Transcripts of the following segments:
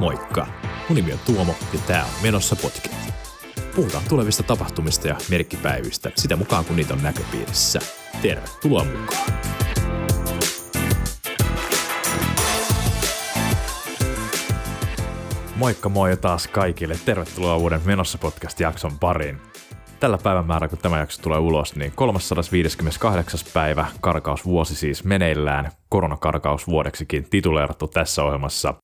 Moikka! Mun nimi on Tuomo ja tää on Menossa podcast. Puhutaan tulevista tapahtumista ja merkkipäivistä sitä mukaan kun niitä on näköpiirissä. Tervetuloa mukaan! Moikka moi taas kaikille. Tervetuloa uuden Menossa podcast-jakson pariin. Tällä päivämäärä, kun tämä jakso tulee ulos, niin 358. päivä, karkausvuosi siis meneillään, koronakarkausvuodeksikin tituleerattu tässä ohjelmassa.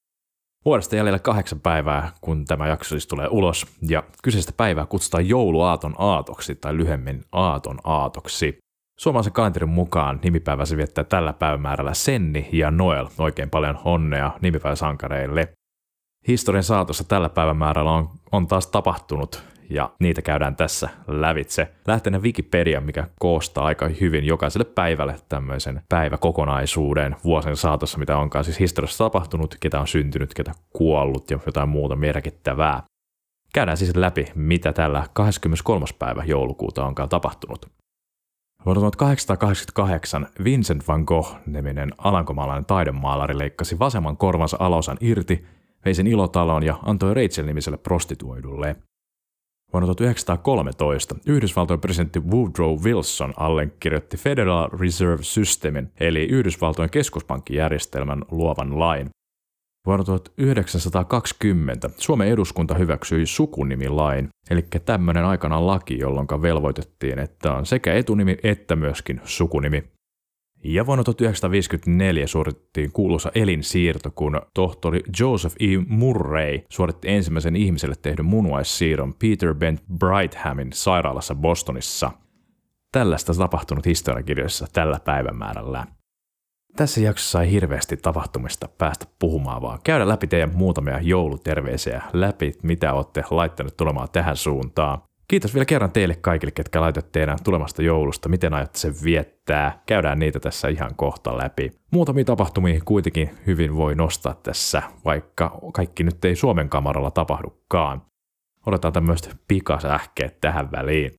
Vuodesta jäljellä kahdeksan päivää, kun tämä jakso siis tulee ulos, ja kyseistä päivää kutsutaan jouluaaton aatoksi tai lyhemmin aaton aatoksi. Suomalaisen kalenterin mukaan nimipäiväsi viettää tällä päivämäärällä Senni ja Noel. Oikein paljon onnea nimipäiväsankareille. Historian saatossa tällä päivämäärällä on, on taas tapahtunut ja niitä käydään tässä lävitse. Lähtenä Wikipedia, mikä koostaa aika hyvin jokaiselle päivälle tämmöisen päiväkokonaisuuden vuosien saatossa, mitä onkaan siis historiassa tapahtunut, ketä on syntynyt, ketä kuollut ja jotain muuta merkittävää. Käydään siis läpi, mitä tällä 23. päivä joulukuuta onkaan tapahtunut. Vuonna 1888 Vincent van Gogh-niminen alankomaalainen taidemaalari leikkasi vasemman korvansa alaosan irti, vei sen ilotaloon ja antoi Rachel-nimiselle prostituoidulle. Vuonna 1913 Yhdysvaltojen presidentti Woodrow Wilson allekirjoitti Federal Reserve Systemin, eli Yhdysvaltojen keskuspankkijärjestelmän luovan lain. Vuonna 1920 Suomen eduskunta hyväksyi sukunimilain, eli tämmöinen aikana laki, jolloin velvoitettiin, että on sekä etunimi että myöskin sukunimi. Ja vuonna 1954 suoritettiin kuuluisa elinsiirto, kun tohtori Joseph E. Murray suoritti ensimmäisen ihmiselle tehdyn munuaissiirron Peter Bent Brighthamin sairaalassa Bostonissa. Tällaista tapahtunut historiakirjoissa tällä päivämäärällä. Tässä jaksossa ei hirveästi tapahtumista päästä puhumaan, vaan käydä läpi teidän muutamia jouluterveisiä läpi, mitä olette laittaneet tulemaan tähän suuntaan. Kiitos vielä kerran teille kaikille, ketkä laitatte teidän tulemasta joulusta, miten aiotte sen viettää. Käydään niitä tässä ihan kohta läpi. Muutamia tapahtumia kuitenkin hyvin voi nostaa tässä, vaikka kaikki nyt ei Suomen kamaralla tapahdukaan. Odotetaan tämmöistä pikasähkeet tähän väliin.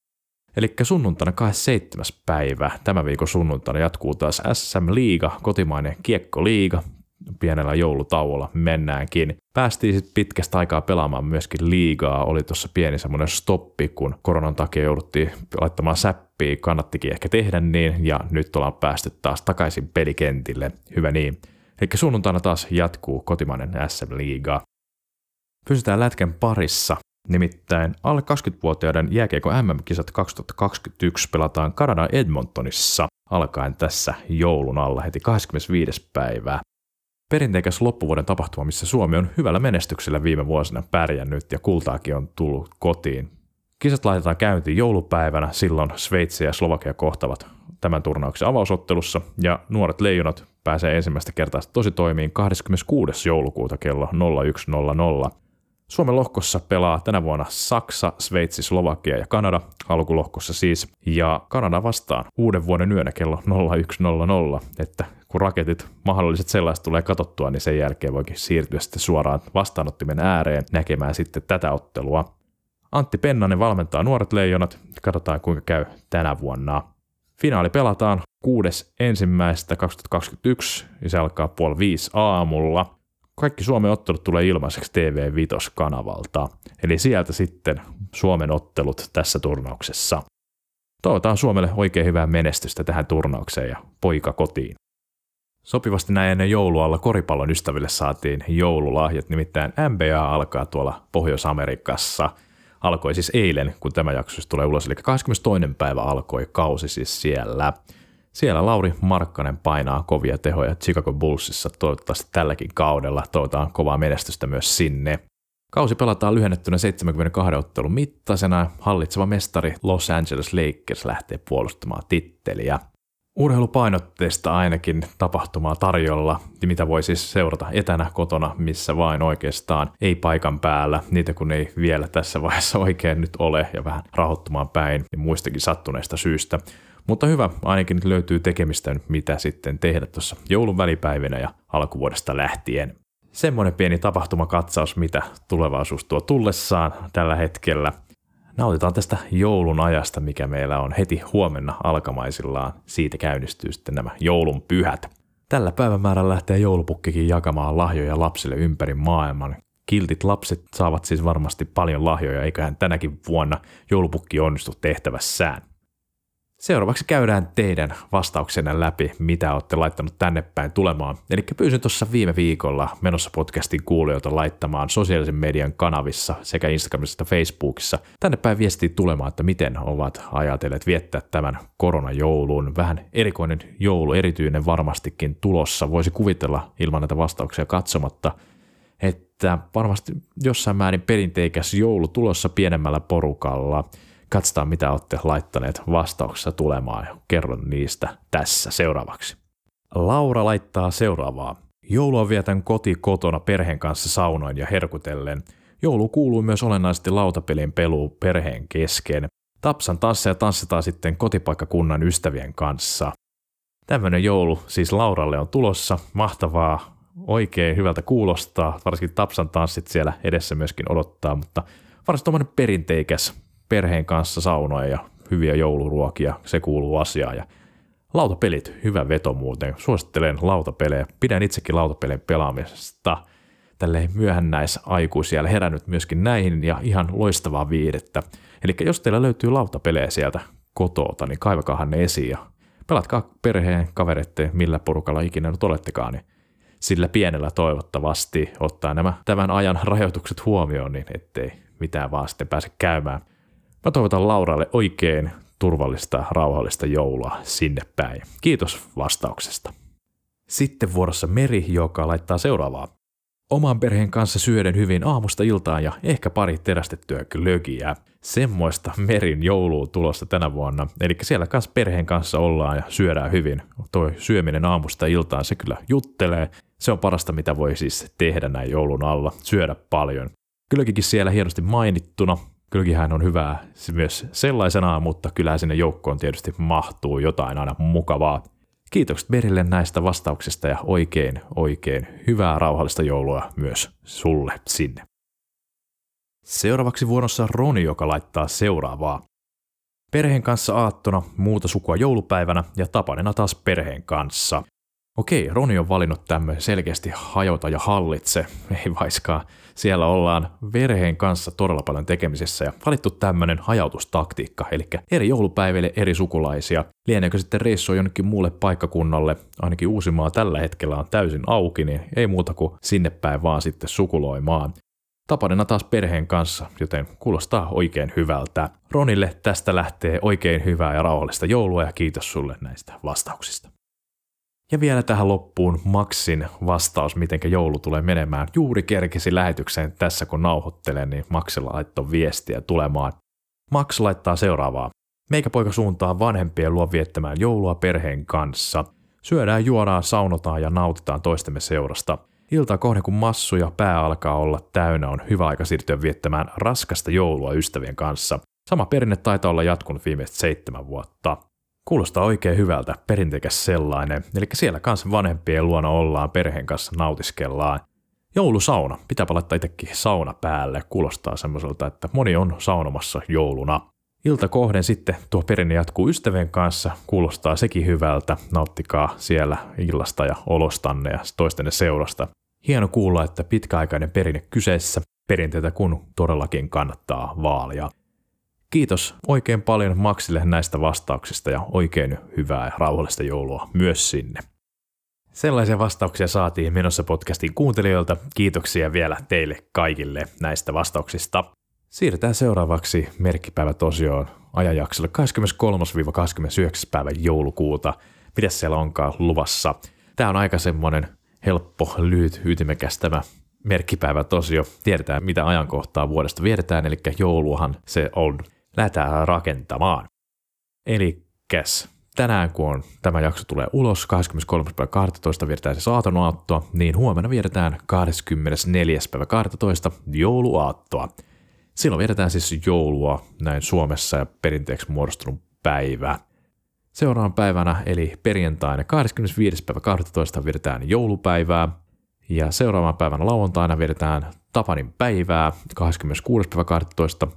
Eli sunnuntaina 27. päivä, tämä viikon sunnuntaina jatkuu taas SM Liiga, kotimainen kiekkoliiga pienellä joulutauolla mennäänkin. Päästiin sitten pitkästä aikaa pelaamaan myöskin liigaa, oli tuossa pieni semmoinen stoppi, kun koronan takia jouduttiin laittamaan säppiä, kannattikin ehkä tehdä niin, ja nyt ollaan päästy taas takaisin pelikentille, hyvä niin. Eli sunnuntaina taas jatkuu kotimainen SM-liiga. Pysytään lätkän parissa, Nimittäin alle 20-vuotiaiden jääkeikko MM-kisat 2021 pelataan Kanadan Edmontonissa alkaen tässä joulun alla heti 25. päivää perinteikäs loppuvuoden tapahtuma, missä Suomi on hyvällä menestyksellä viime vuosina pärjännyt ja kultaakin on tullut kotiin. Kisat laitetaan käyntiin joulupäivänä, silloin Sveitsi ja Slovakia kohtavat tämän turnauksen avausottelussa, ja nuoret leijonat pääsee ensimmäistä kertaa tosi toimiin 26. joulukuuta kello 01.00. Suomen lohkossa pelaa tänä vuonna Saksa, Sveitsi, Slovakia ja Kanada, alkulohkossa siis, ja Kanada vastaan uuden vuoden yönä kello 01.00, että kun raketit, mahdolliset sellaiset tulee katottua, niin sen jälkeen voikin siirtyä sitten suoraan vastaanottimen ääreen näkemään sitten tätä ottelua. Antti Pennanen valmentaa nuoret leijonat, katsotaan kuinka käy tänä vuonna. Finaali pelataan 6. ensimmäistä 2021 ja se alkaa puoli viisi aamulla. Kaikki Suomen ottelut tulee ilmaiseksi TV Vitos-kanavalta, eli sieltä sitten Suomen ottelut tässä turnauksessa. Toivotaan Suomelle oikein hyvää menestystä tähän turnaukseen ja poika kotiin. Sopivasti näin ennen joulualla koripallon ystäville saatiin joululahjat, nimittäin NBA alkaa tuolla Pohjois-Amerikassa. Alkoi siis eilen, kun tämä jakso siis tulee ulos, eli 22. päivä alkoi kausi siis siellä. Siellä Lauri Markkanen painaa kovia tehoja Chicago Bullsissa toivottavasti tälläkin kaudella. Toivotaan kovaa menestystä myös sinne. Kausi pelataan lyhennettynä 72 ottelun mittaisena. Hallitseva mestari Los Angeles Lakers lähtee puolustamaan titteliä urheilupainotteista ainakin tapahtumaa tarjolla, mitä voi siis seurata etänä kotona, missä vain oikeastaan ei paikan päällä, niitä kun ei vielä tässä vaiheessa oikein nyt ole ja vähän rahoittumaan päin niin muistakin sattuneista syystä. Mutta hyvä, ainakin nyt löytyy tekemistä, mitä sitten tehdä tuossa joulun välipäivinä ja alkuvuodesta lähtien. Semmoinen pieni tapahtumakatsaus, mitä tulevaisuus tuo tullessaan tällä hetkellä – nautitaan tästä joulun ajasta, mikä meillä on heti huomenna alkamaisillaan. Siitä käynnistyy sitten nämä joulun pyhät. Tällä päivämäärällä lähtee joulupukkikin jakamaan lahjoja lapsille ympäri maailman. Kiltit lapset saavat siis varmasti paljon lahjoja, eiköhän tänäkin vuonna joulupukki onnistu tehtävässään. Seuraavaksi käydään teidän vastauksenne läpi, mitä olette laittanut tänne päin tulemaan. Eli pyysin tuossa viime viikolla menossa podcastin kuulijoita laittamaan sosiaalisen median kanavissa sekä Instagramissa että Facebookissa tänne päin viestiä tulemaan, että miten ovat ajatelleet viettää tämän koronajouluun. Vähän erikoinen joulu, erityinen varmastikin tulossa. Voisi kuvitella ilman näitä vastauksia katsomatta, että varmasti jossain määrin perinteikäs joulu tulossa pienemmällä porukalla – Katsotaan, mitä olette laittaneet vastauksessa tulemaan ja kerron niistä tässä seuraavaksi. Laura laittaa seuraavaa. Joulua vietän koti kotona perheen kanssa saunoin ja herkutellen. Joulu kuuluu myös olennaisesti lautapelin peluun perheen kesken. Tapsan ja tanssitaan sitten kotipaikkakunnan ystävien kanssa. Tämmöinen joulu siis Lauralle on tulossa. Mahtavaa, oikein hyvältä kuulostaa. Varsinkin Tapsan tanssit siellä edessä myöskin odottaa, mutta varsin tuommoinen perinteikäs perheen kanssa saunoja ja hyviä jouluruokia, se kuuluu asiaan. Ja lautapelit, hyvä veto muuten. Suosittelen lautapelejä. Pidän itsekin lautapelien pelaamisesta. Tälleen aikuisia herännyt myöskin näihin ja ihan loistavaa viidettä. Eli jos teillä löytyy lautapelejä sieltä kotota, niin kaivakaahan ne esiin ja pelatkaa perheen, kavereiden, millä porukalla ikinä nyt olettekaan, niin sillä pienellä toivottavasti ottaa nämä tämän ajan rajoitukset huomioon, niin ettei mitään vaan sitten pääse käymään. Mä toivotan Lauralle oikein turvallista, rauhallista joulua sinne päin. Kiitos vastauksesta. Sitten vuorossa Meri, joka laittaa seuraavaa. Oman perheen kanssa syöden hyvin aamusta iltaan ja ehkä pari terästettyä glögiä. Semmoista Merin joulua tulossa tänä vuonna. Eli siellä kanssa perheen kanssa ollaan ja syödään hyvin. Toi syöminen aamusta iltaan, se kyllä juttelee. Se on parasta, mitä voi siis tehdä näin joulun alla, syödä paljon. Kylläkin siellä hienosti mainittuna, Kylläkin on hyvää myös sellaisenaan, mutta kyllä sinne joukkoon tietysti mahtuu jotain aina mukavaa. Kiitokset Berille näistä vastauksista ja oikein, oikein hyvää rauhallista joulua myös sulle sinne. Seuraavaksi vuorossa Roni, joka laittaa seuraavaa. Perheen kanssa aattona, muuta sukua joulupäivänä ja tapanena taas perheen kanssa. Okei, Roni on valinnut tämmöisen selkeästi hajota ja hallitse, ei vaiskaan. Siellä ollaan verheen kanssa todella paljon tekemisessä ja valittu tämmöinen hajautustaktiikka, eli eri joulupäiville eri sukulaisia. Lieneekö sitten reissu jonnekin muulle paikkakunnalle, ainakin Uusimaa tällä hetkellä on täysin auki, niin ei muuta kuin sinne päin vaan sitten sukuloimaan. Tapanena taas perheen kanssa, joten kuulostaa oikein hyvältä. Ronille tästä lähtee oikein hyvää ja rauhallista joulua ja kiitos sulle näistä vastauksista. Ja vielä tähän loppuun Maxin vastaus, miten joulu tulee menemään. Juuri kerkesi lähetykseen tässä kun nauhoittelen, niin Maxilla laittoi viestiä tulemaan. Max laittaa seuraavaa. Meikäpoika suuntaa vanhempien luo viettämään joulua perheen kanssa. Syödään, juodaan, saunotaan ja nautitaan toistemme seurasta. Iltaa kohden kun massu ja pää alkaa olla täynnä, on hyvä aika siirtyä viettämään raskasta joulua ystävien kanssa. Sama perinne taitaa olla jatkunut viimeiset seitsemän vuotta. Kuulostaa oikein hyvältä, perinteikäs sellainen. Eli siellä kanssa vanhempien luona ollaan, perheen kanssa nautiskellaan. Joulusauna, pitää laittaa itsekin sauna päälle, kuulostaa semmoiselta, että moni on saunomassa jouluna. Ilta kohden sitten tuo perinne jatkuu ystävien kanssa, kuulostaa sekin hyvältä, nauttikaa siellä illasta ja olostanne ja toistenne seurasta. Hieno kuulla, että pitkäaikainen perinne kyseessä, perinteitä kun todellakin kannattaa vaalia. Kiitos oikein paljon Maxille näistä vastauksista ja oikein hyvää ja rauhallista joulua myös sinne. Sellaisia vastauksia saatiin Menossa podcastin kuuntelijoilta. Kiitoksia vielä teille kaikille näistä vastauksista. Siirrytään seuraavaksi merkkipäivä tosioon ajanjaksolle 23-29. päivä joulukuuta. Mitä siellä onkaan luvassa? Tämä on aika semmoinen helppo, lyhyt, ytimekäs tämä merkkipäivä tosio. Tiedetään, mitä ajankohtaa vuodesta vietetään, eli jouluhan se on lähdetään rakentamaan. Eli tänään kun on, tämä jakso tulee ulos 23.12. vietetään siis aatonaattoa, niin huomenna vietetään 24.12. jouluaattoa. Silloin vietetään siis joulua näin Suomessa ja perinteeksi muodostunut päivä. Seuraavan päivänä eli perjantaina 25.12. vietetään joulupäivää ja seuraavan päivänä lauantaina vietetään Tapanin päivää 26.12.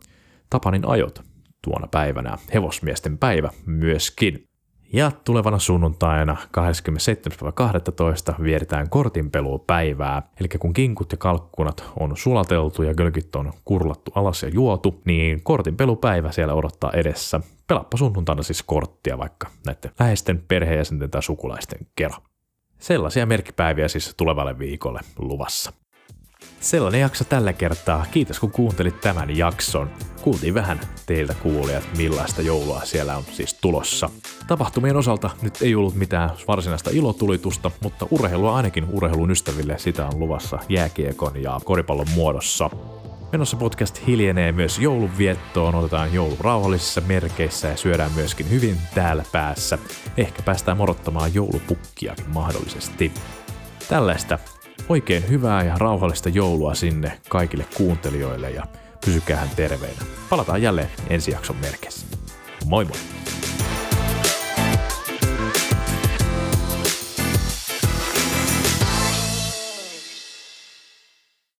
Tapanin ajot tuona päivänä, hevosmiesten päivä myöskin. Ja tulevana sunnuntaina 27.12. vietetään kortinpelupäivää, eli kun kinkut ja kalkkunat on sulateltu ja gölkit on kurlattu alas ja juotu, niin kortinpelupäivä siellä odottaa edessä. Pelappa sunnuntaina siis korttia vaikka näiden läheisten perheenjäsenten tai sukulaisten kera. Sellaisia merkkipäiviä siis tulevalle viikolle luvassa. Sellainen jakso tällä kertaa. Kiitos kun kuuntelit tämän jakson. Kuultiin vähän teiltä kuulijat, millaista joulua siellä on siis tulossa. Tapahtumien osalta nyt ei ollut mitään varsinaista ilotulitusta, mutta urheilua ainakin urheilun ystäville sitä on luvassa jääkiekon ja koripallon muodossa. Menossa podcast hiljenee myös joulunviettoon, otetaan joulu rauhallisissa merkeissä ja syödään myöskin hyvin täällä päässä. Ehkä päästään morottamaan joulupukkiakin mahdollisesti. Tällaista Oikein hyvää ja rauhallista joulua sinne kaikille kuuntelijoille ja pysykäähän terveinä. Palataan jälleen ensi jakson merkeissä. Moi moi!